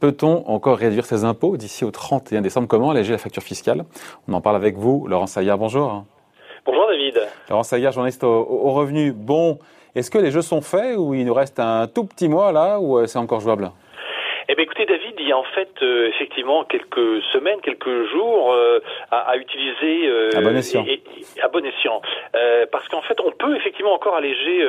Peut-on encore réduire ses impôts d'ici au 31 décembre? Comment alléger la facture fiscale? On en parle avec vous, Laurent Saillard. Bonjour. Bonjour David. Laurent Saillard, journaliste au, au revenu. Bon, est-ce que les jeux sont faits ou il nous reste un tout petit mois là ou euh, c'est encore jouable? Eh bien, écoutez, David, il y a en fait euh, effectivement quelques semaines, quelques jours euh, à, à, utiliser euh, à bon et, à bon escient. parce qu'en fait, on peut effectivement encore alléger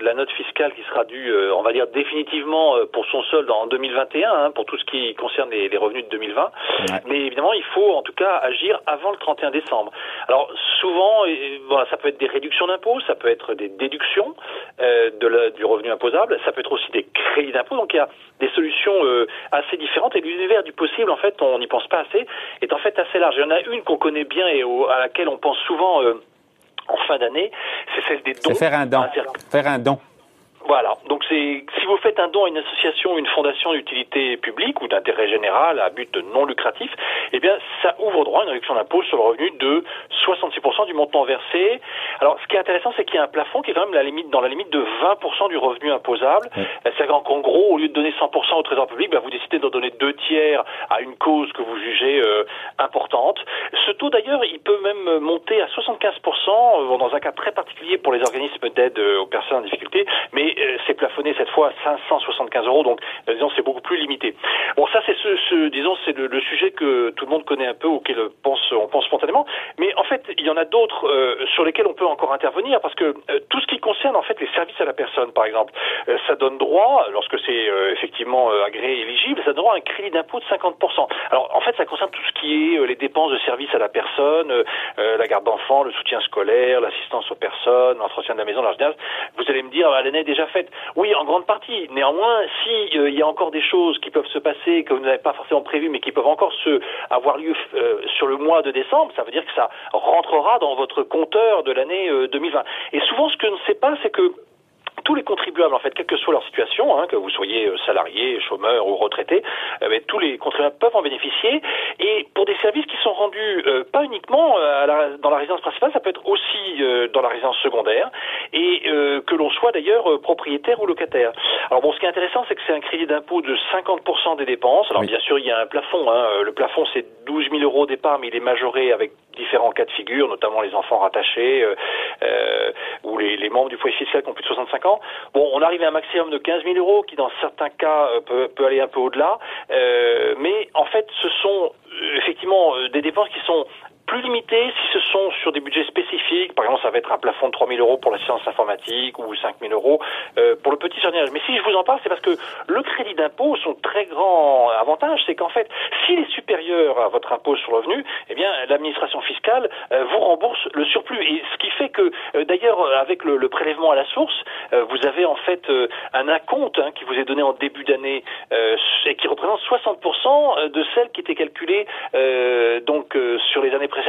la note fiscale qui sera due, on va dire définitivement pour son solde en 2021, hein, pour tout ce qui concerne les, les revenus de 2020. Ouais. Mais évidemment, il faut en tout cas agir avant le 31 décembre. Alors souvent, voilà, ça peut être des réductions d'impôts, ça peut être des déductions de la, du revenu imposable, ça peut être aussi des crédits d'impôts. Donc il y a des solutions euh, assez différentes et l'univers du possible, en fait, on n'y pense pas assez, est en fait assez large. Il y en a une qu'on connaît bien et au, à laquelle on pense souvent euh, en fin d'année, c'est celle des dons. C'est faire un don. Faire un don. Voilà. Donc c'est si vous faites un don à une association, une fondation d'utilité publique ou d'intérêt général à but non lucratif, eh bien ça ouvre droit à une réduction d'impôt sur le revenu de 66% du montant versé. Alors ce qui est intéressant, c'est qu'il y a un plafond qui est quand même la limite dans la limite de 20% du revenu imposable. Oui. C'est-à-dire qu'en gros, au lieu de donner 100% au trésor public, ben, vous décidez d'en donner deux tiers à une cause que vous jugez euh, importante. Ce taux d'ailleurs, il peut même monter à 75% euh, dans un cas très particulier pour les organismes d'aide euh, aux personnes en difficulté, mais c'est plafonné cette fois à 575 euros, donc disons c'est beaucoup plus limité. Bon, ça c'est ce, disons c'est le, sujet que tout le monde connaît un peu, auquel pense, on pense spontanément, mais en fait il y en a d'autres euh, sur lesquels on peut encore intervenir parce que euh, tout ce qui concerne en fait les services à la personne, par exemple, euh, ça donne droit, lorsque c'est effectivement agréé éligible, ça donne droit à un crédit d'impôt de 50%. Alors en fait ça concerne tout ce qui est les dépenses de services à la personne, la garde d'enfants, le soutien scolaire, l'assistance aux personnes, l'entretien de la maison, l'argent. Vous allez me dire, ah, l'année est Oui, en grande partie. Néanmoins, s'il euh, y a encore des choses qui peuvent se passer que vous n'avez pas forcément prévues, mais qui peuvent encore se avoir lieu euh, sur le mois de décembre, ça veut dire que ça rentrera dans votre compteur de l'année euh, 2020. Et souvent, ce que ne sait pas, c'est que tous les contribuables, en fait, quelle que soit leur situation, hein, que vous soyez euh, salarié, chômeur ou retraité, euh, mais tous les contribuables peuvent en bénéficier. Et pour des services qui sont rendus euh, pas uniquement à la, dans la résidence principale, ça peut être aussi euh, dans la résidence secondaire, et euh, que l'on soit d'ailleurs propriétaire ou locataire. Alors bon, ce qui est intéressant, c'est que c'est un crédit d'impôt de 50% des dépenses. Alors oui. bien sûr, il y a un plafond. Hein. Le plafond, c'est 12 000 euros au départ, mais il est majoré avec différents cas de figure, notamment les enfants rattachés euh, ou les, les, membres du foyer fiscal qui ont plus de 65 ans. Bon, on arrive à un maximum de 15 000 euros qui, dans certains cas, euh, peut, aller un peu au-delà. Euh, mais en fait, ce sont effectivement des dépenses qui sont plus limité si ce sont sur des budgets spécifiques. Par exemple, ça va être un plafond de 3 000 euros pour la science informatique ou 5 000 euros euh, pour le petit jardinage. Mais si je vous en parle, c'est parce que le crédit d'impôt, son très grand avantage, c'est qu'en fait, s'il est supérieur à votre impôt sur le revenu, eh bien, l'administration fiscale euh, vous rembourse le surplus. Et ce qui fait que, euh, d'ailleurs, avec le, prélèvement à la source, vous avez en fait un acompte hein, qui vous est donné en début d'année et qui représente 60% de celle qui était calculée donc sur les années précédentes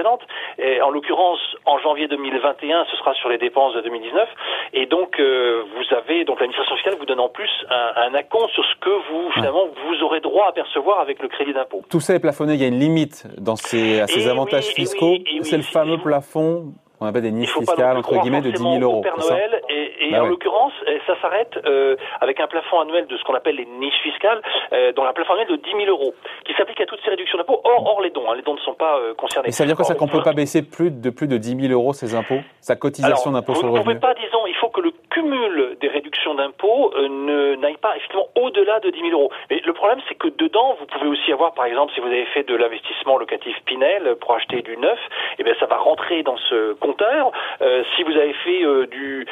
Et en l'occurrence, en janvier 2021, ce sera sur les dépenses de 2019. Et donc, euh, vous avez donc l'administration fiscale vous donne en plus un, un acompte sur ce que vous finalement vous aurez droit à percevoir avec le crédit d'impôt. Tout ça est plafonné. Il y a une limite dans ces, à ces et avantages oui, fiscaux. Oui, C'est le fameux plafond on appelle des niches fiscales entre guillemets de 10 000 euros. Père Noël et, et bah en ouais. l'occurrence, ça s'arrête euh, avec un plafond annuel de ce qu'on appelle les niches fiscales, euh, dont un plafond annuel de 10 000 euros, qui s'applique à toutes ces réductions d'impôts, hors, hors les dons. Hein, les dons ne sont pas euh, concernés. Et ça veut dire que ça qu'on ne peut pas baisser plus de plus de 10 000 euros ces impôts, sa cotisation d'impôt sur le revenu. Vous ne pouvez pas, disons, il faut que le cumul des réductions d'impôts euh, n'aille pas effectivement au-delà de 10 000 euros. Mais le problème, c'est que dedans, vous pouvez aussi avoir, par exemple, si vous avez fait de l'investissement locatif Pinel pour acheter du neuf, eh bien, ça va rentrer dans ce compteur. Euh, si vous avez fait euh, du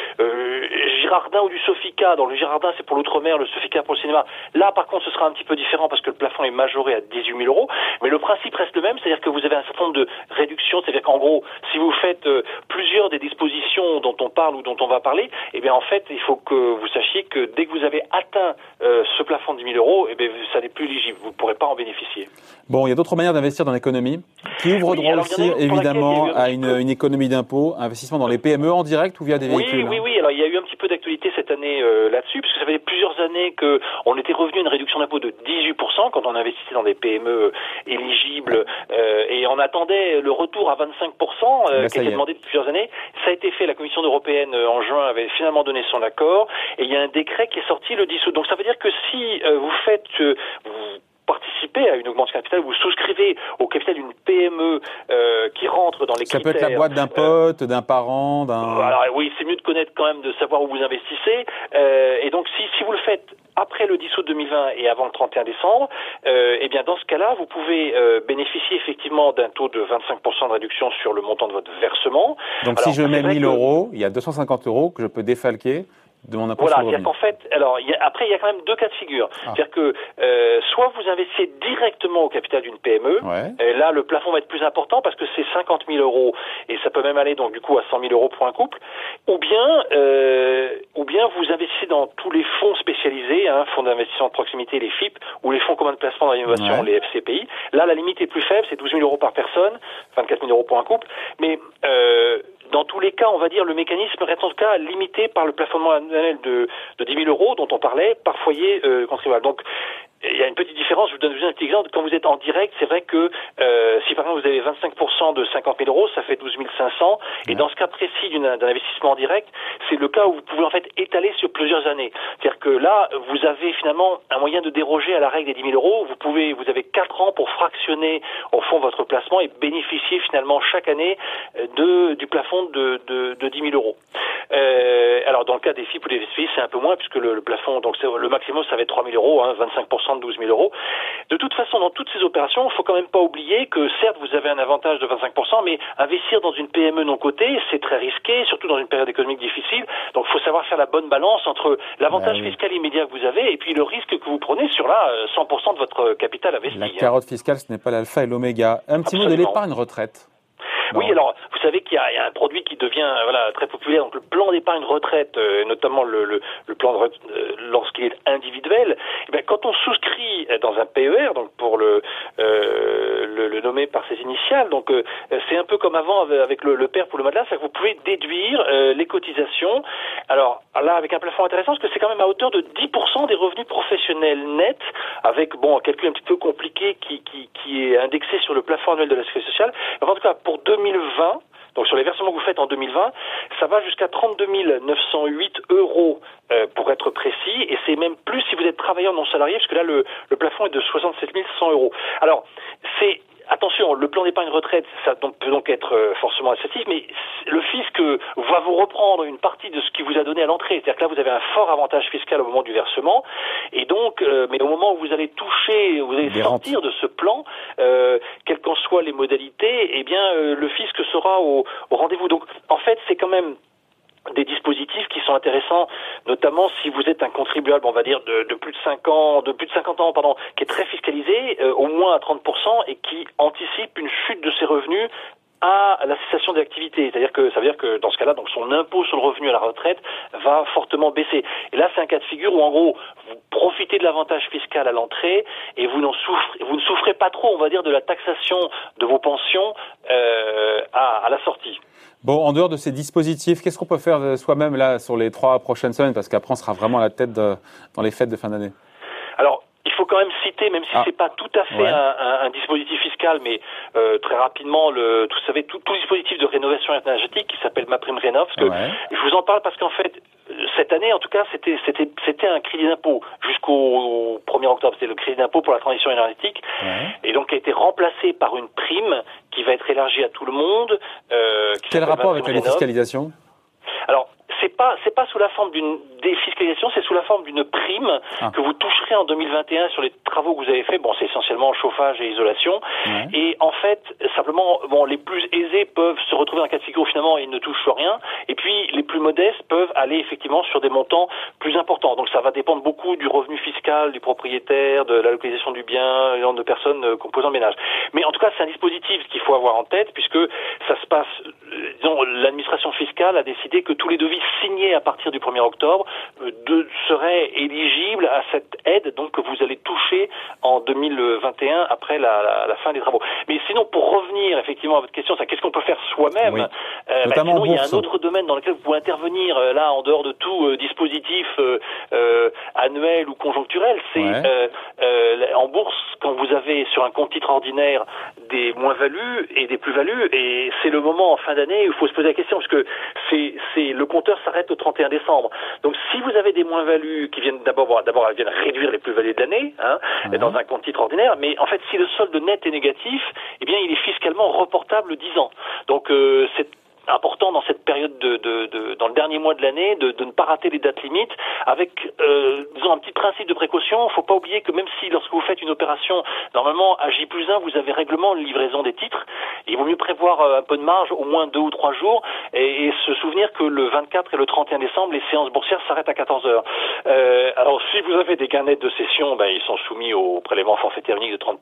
Girardin ou du Sofica, dans le Girardin, c'est pour l'outre-mer, le Sofica pour le cinéma. Là, par contre, ce sera un petit peu différent parce que le plafond est majoré à 18 000 euros. Mais le principe reste le même, c'est-à-dire que vous avez un certain nombre de réductions. C'est-à-dire qu'en gros, si vous faites plusieurs des dispositions dont on parle ou dont on va parler, eh bien, en fait, il faut que vous sachiez que dès que vous avez atteint euh, ce plafond de 10 000 euros, eh bien, ça n'est plus éligible. Vous ne pourrez pas en bénéficier. Bon, il y a d'autres manières d'investir dans l'économie qui ouvrent oui, droit aussi, évidemment, à une, une économie d'impôt, investissement dans les PME en direct ou via des véhicules Oui, oui, oui. Alors, il y a eu un petit peu d'actualité cette année euh, là-dessus, puisque ça fait plusieurs années qu'on était revenu à une réduction d'impôt de 18% quand on investissait dans des PME éligibles euh, et on attendait le retour à 25% euh, ben, qui était demandé depuis plusieurs années. Ça a été fait, la Commission européenne en juin avait finalement donné son accord et il y a un décret qui est sorti le 10 août. Donc ça veut dire que si vous faites, vous participez à une augmentation de capital, vous souscrivez au capital d'une PME euh, qui rentre dans les Ça peut être la boîte d'un euh, pote, d'un parent, d'un... Alors oui, c'est mieux de connaître quand même, de savoir où vous investissez. Euh, et donc si, si vous le faites après le 10 août 2020 et avant le 31 décembre, euh, eh bien dans ce cas-là, vous pouvez euh, bénéficier effectivement d'un taux de 25% de réduction sur le montant de votre versement. Donc si je mets 1000 euros, il y a 250 euros que je peux défalquer Voilà, c'est-à-dire qu'en fait, alors y a, après il y a quand même deux cas de figure. Ah. C'est-à-dire que euh, soit vous investissez directement au capital d'une PME, et là le plafond va être plus important parce que c'est 50 000 euros et ça peut même aller donc du coup à 100 000 euros pour un couple, ou bien euh, ou bien vous investissez dans tous les fonds spécialisés, hein, fonds d'investissement de proximité, les FIP, ou les fonds communs de placement dans l'innovation, les FCPI. Là la limite est plus faible, c'est 12 000 euros par personne, 24 000 euros pour un couple, mais euh, dans tous les cas, on va dire, le mécanisme reste en tout cas limité par le plafonnement annuel de, de 10 000 euros dont on parlait par foyer euh, contribuable. Donc, il y a une petite différence, je vous donne un petit exemple. Quand vous êtes en direct, c'est vrai que euh, si par exemple vous avez 25% de 50 000 euros, ça fait 12 500. Et dans ce cas précis d'un investissement en direct, c'est le cas où vous pouvez en fait étaler sur plusieurs années. C'est-à-dire que là, vous avez finalement un moyen de déroger à la règle des 10 000 euros. Vous pouvez, vous avez 4 ans pour fractionner au fond votre placement et bénéficier finalement chaque année euh, de, du plafond de, de, de 10 000 euros. Euh, alors dans le cas des FIP ou des SPI, c'est un peu moins puisque le, le plafond, donc le maximum, ça va être 3 000 euros, hein, 25% de 12 000 euros. De toute façon, dans toutes ces opérations, il faut quand même pas oublier que certes, vous avez un avantage de 25%, mais investir dans une PME non cotée, c'est très risqué, surtout dans une période économique difficile. Donc, il faut savoir faire la bonne balance entre l'avantage ah fiscal immédiat que vous avez et puis le risque que vous prenez sur là 100% de votre capital investi. La hein. carotte fiscale, ce n'est pas l'alpha et l'oméga. Un petit mot de l'épargne retraite. Oui, alors vous savez qu'il y, a un produit qui devient voilà très populaire, donc le plan d'épargne retraite, euh, notamment le, plan euh, lorsqu'il est individuel. Eh bien, quand on souscrit dans un PER, donc pour le, euh, nommer par ses initiales, donc euh, c'est un peu comme avant avec le, le père pour le matelas, c'est que vous pouvez déduire les cotisations. Alors là, avec un plafond intéressant, parce que c'est quand même à hauteur de 10% des revenus professionnels nets, avec bon un calcul un petit peu compliqué qui, est indexé sur le plafond annuel de la sécurité sociale. en tout cas, pour 2020, donc sur les versements que vous faites en 2020, ça va jusqu'à 32 908 euros euh, pour être précis, et c'est même plus si vous êtes travailleur non salarié, parce que là le, le plafond est de 67 100 euros. Alors c'est Attention, le plan d'épargne retraite, ça peut donc être euh, forcément excessif, mais le fisc va vous reprendre une partie de ce qu'il vous a donné à l'entrée. C'est-à-dire que là, vous avez un fort avantage fiscal au moment du versement, et donc, euh, mais au moment où vous allez toucher, vous allez sortir de ce plan, euh, quelles qu'en soient les modalités, eh bien, euh, le fisc sera au, au rendez-vous. Donc, en fait, c'est quand même des dispositifs qui sont intéressants, notamment si vous êtes un contribuable, on va dire, de, plus de 5 ans, de plus de 50 ans, pardon, qui est très fiscalisé, euh, au moins à 30%, et qui anticipe une chute de ses revenus à la cessation des activités. C'est-à-dire que ça veut dire que dans ce cas-là, donc son impôt sur le revenu à la retraite va fortement baisser. Et là, c'est un cas de figure où en gros, vous profitez de l'avantage fiscal à l'entrée et vous, n'en souffrez, vous ne souffrez pas trop, on va dire, de la taxation de vos pensions euh, à, à la sortie. Bon, en dehors de ces dispositifs, qu'est-ce qu'on peut faire soi-même là sur les trois prochaines semaines? Parce qu'après, on sera vraiment à la tête de, dans les fêtes de fin d'année. Quand même citer, même si ah. c'est pas tout à fait un, un, un, dispositif fiscal, mais euh, très rapidement, le, vous savez, tout, tout dispositif de rénovation énergétique qui s'appelle Ma Prime Rénov. Parce que ouais. je vous en parle parce qu'en fait, cette année, en tout cas, c'était c'était c'était un crédit d'impôt jusqu'au 1er octobre. C'était le crédit d'impôt pour la transition énergétique, ouais. et donc qui a été remplacé par une prime qui va être élargie à tout le monde. Euh, Quel rapport avec la défiscalisation? Alors, c'est pas c'est pas sous la forme d'une défiscalisation, c'est sous la forme d'une prime ah. que vous toucherez en 2021 sur les travaux que vous avez faits. Bon, c'est essentiellement chauffage et isolation. Et en fait, simplement, bon, les plus aisés peuvent se retrouver dans un cas de figure où finalement ils ne touchent rien. Et puis les plus modestes peuvent aller effectivement sur des montants plus importants. Donc ça va dépendre beaucoup du revenu fiscal du propriétaire, de la localisation du bien, du nombre de personnes euh, composant le ménage. Mais en tout cas, c'est un dispositif qu'il faut avoir en tête puisque ça se passe. Euh, disons, l'administration fiscale a décidé que tous les devis signaient à partir du 1er octobre de, seraient éligibles à cette aide donc que vous allez toucher en 2021 après la, la, fin des travaux. Mais sinon, pour revenir effectivement à votre question, c'est qu'est-ce qu'on peut faire soi-même bah, Sinon, il y a un autre domaine dans lequel vous pouvez intervenir là en dehors de tout dispositif annuel ou conjoncturel. C'est en bourse quand vous avez sur un compte titre ordinaire des moins-values et des plus-values, et c'est le moment en fin d'année où il faut se poser la question, parce que c'est, c'est le compteur s'arrête au 31 décembre. Donc si vous avez des moins-values qui viennent d'abord, d'abord elles viennent réduire les plus-values de l'année, hein, dans un compte titre ordinaire, mais en fait si le solde net est négatif, eh bien il est fiscalement reportable 10 ans. Donc euh, c'est important dans cette période de, de, de, dans le dernier mois de l'année de, de, ne pas rater les dates limites avec euh, disons un petit principe de précaution. Faut pas oublier que même si lorsque vous faites une opération, normalement à J plus 1, vous avez règlement de livraison des titres, il vaut mieux prévoir euh, un peu de marge, au moins deux ou trois jours, et, et se souvenir que le 24 et le 31 décembre, les séances boursières s'arrêtent à 14 heures. Euh, alors si vous avez des gains nets de session, ben, ils sont soumis au prélèvement forfaitaire unique de 30%,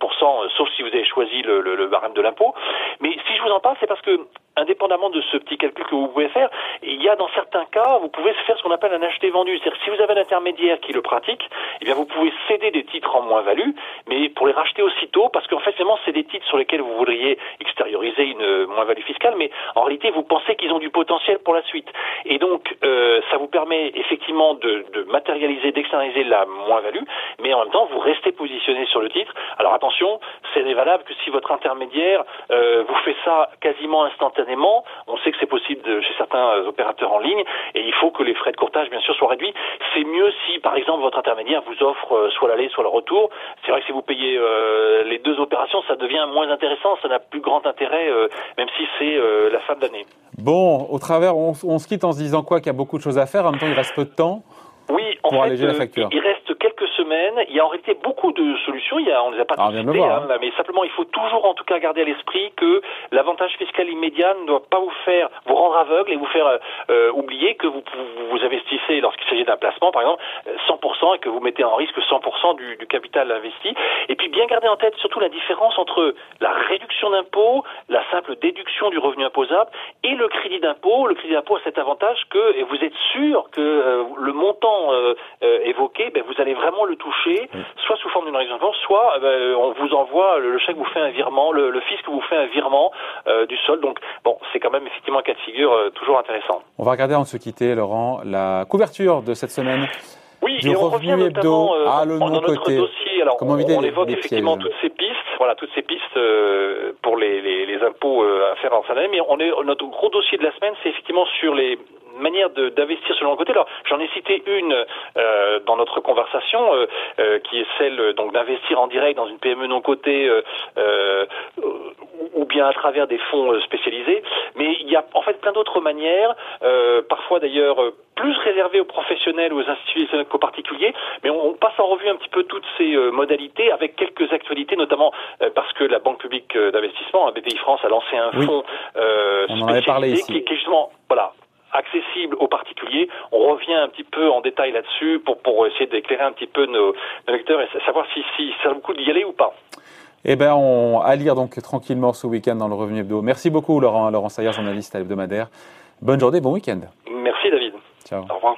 euh, sauf si vous avez choisi le, le, le barème de l'impôt. Mais si je vous en parle, c'est parce que indépendamment de ce petit calcul que vous pouvez faire, il y a dans certains cas, vous pouvez faire ce qu'on appelle un acheté-vendu. C'est-à-dire si vous avez un intermédiaire qui le pratique, eh bien vous pouvez céder des titres en moins-value, mais pour les racheter aussitôt, parce qu'en fait, c'est des titres sur lesquels vous voudriez extérioriser une moins-value fiscale, mais en réalité, vous pensez qu'ils ont du potentiel pour la suite. Et donc, euh, ça vous permet effectivement de, de matérialiser, d'externaliser la moins-value, mais en même temps, vous restez positionné sur le titre. Alors attention, c'est valable que si votre intermédiaire euh, vous fait ça quasiment instantanément, on sait que c'est possible de, chez certains euh, opérateurs en ligne, et il faut que les frais de courtage, bien sûr, soient réduits. C'est mieux si, par exemple, votre intermédiaire vous offre euh, soit l'aller, soit le retour. C'est vrai que si vous payez euh, les deux opérations, ça devient moins intéressant, ça n'a plus grand intérêt, même si c'est la fin de l'année. Bon, au travers, on, on, se quitte en se disant quoi Qu'il y a beaucoup de choses à faire, en même temps, il reste peu de temps. Oui, en pour fait, alléger la facture. il reste Il y a en réalité beaucoup de solutions. Il y a, on ne les a pas ah, toutes citées, hein, mais simplement il faut toujours en tout cas garder à l'esprit que l'avantage fiscal immédiat ne doit pas vous faire vous rendre aveugle et vous faire euh, euh oublier que vous, vous, investissez lorsqu'il s'agit d'un placement, par exemple, 100% et que vous mettez en risque 100% du, du, capital investi. Et puis bien garder en tête surtout la différence entre la réduction d'impôt, la simple déduction du revenu imposable et le crédit d'impôt. Le crédit d'impôt a cet avantage que vous êtes sûr que euh, le montant euh, évoqué, ben, vous allez vraiment le toucher, soit sous forme d'une réduction soit euh, ben, on vous envoie le, chèque vous fait un virement, le, le, fisc vous fait un virement du sol. Donc bon, c'est quand même effectivement un cas de figure toujours intéressant. On va regarder avant de se quitter, Laurent, la couverture de cette semaine. Oui, et on revient notamment à le dans notre côté. dossier. Alors, Comment on, on évoque effectivement toutes ces pistes, voilà, toutes ces pistes pour les, les, les impôts à faire en fin d'année. Mais on est notre gros dossier de la semaine, c'est effectivement sur les manière d'investir sur le côté. Alors, j'en ai cité une euh, dans notre conversation, euh, euh, qui est celle donc d'investir en direct dans une PME non cotée ou bien à travers des fonds spécialisés. Mais il y a en fait plein d'autres manières, parfois d'ailleurs plus réservées aux professionnels ou aux institutionnels qu'aux particuliers. Mais on, passe en revue un petit peu toutes ces modalités avec quelques actualités, notamment parce que la Banque publique d'investissement, BPI France, a lancé un fonds spécialisé qui, qui justement voilà accessible aux particuliers. On revient un petit peu en détail là-dessus pour, pour essayer d'éclairer un petit peu nos, lecteurs et savoir si, si ça vaut le coup d'y aller ou pas. Eh bien, on à lire donc tranquillement ce week-end dans le Revenu Hebdo. Merci beaucoup, Laurent, Laurent Sayer, journaliste à l'hebdomadaire. Bonne journée, bon week-end. Merci, David. Ciao. Au revoir.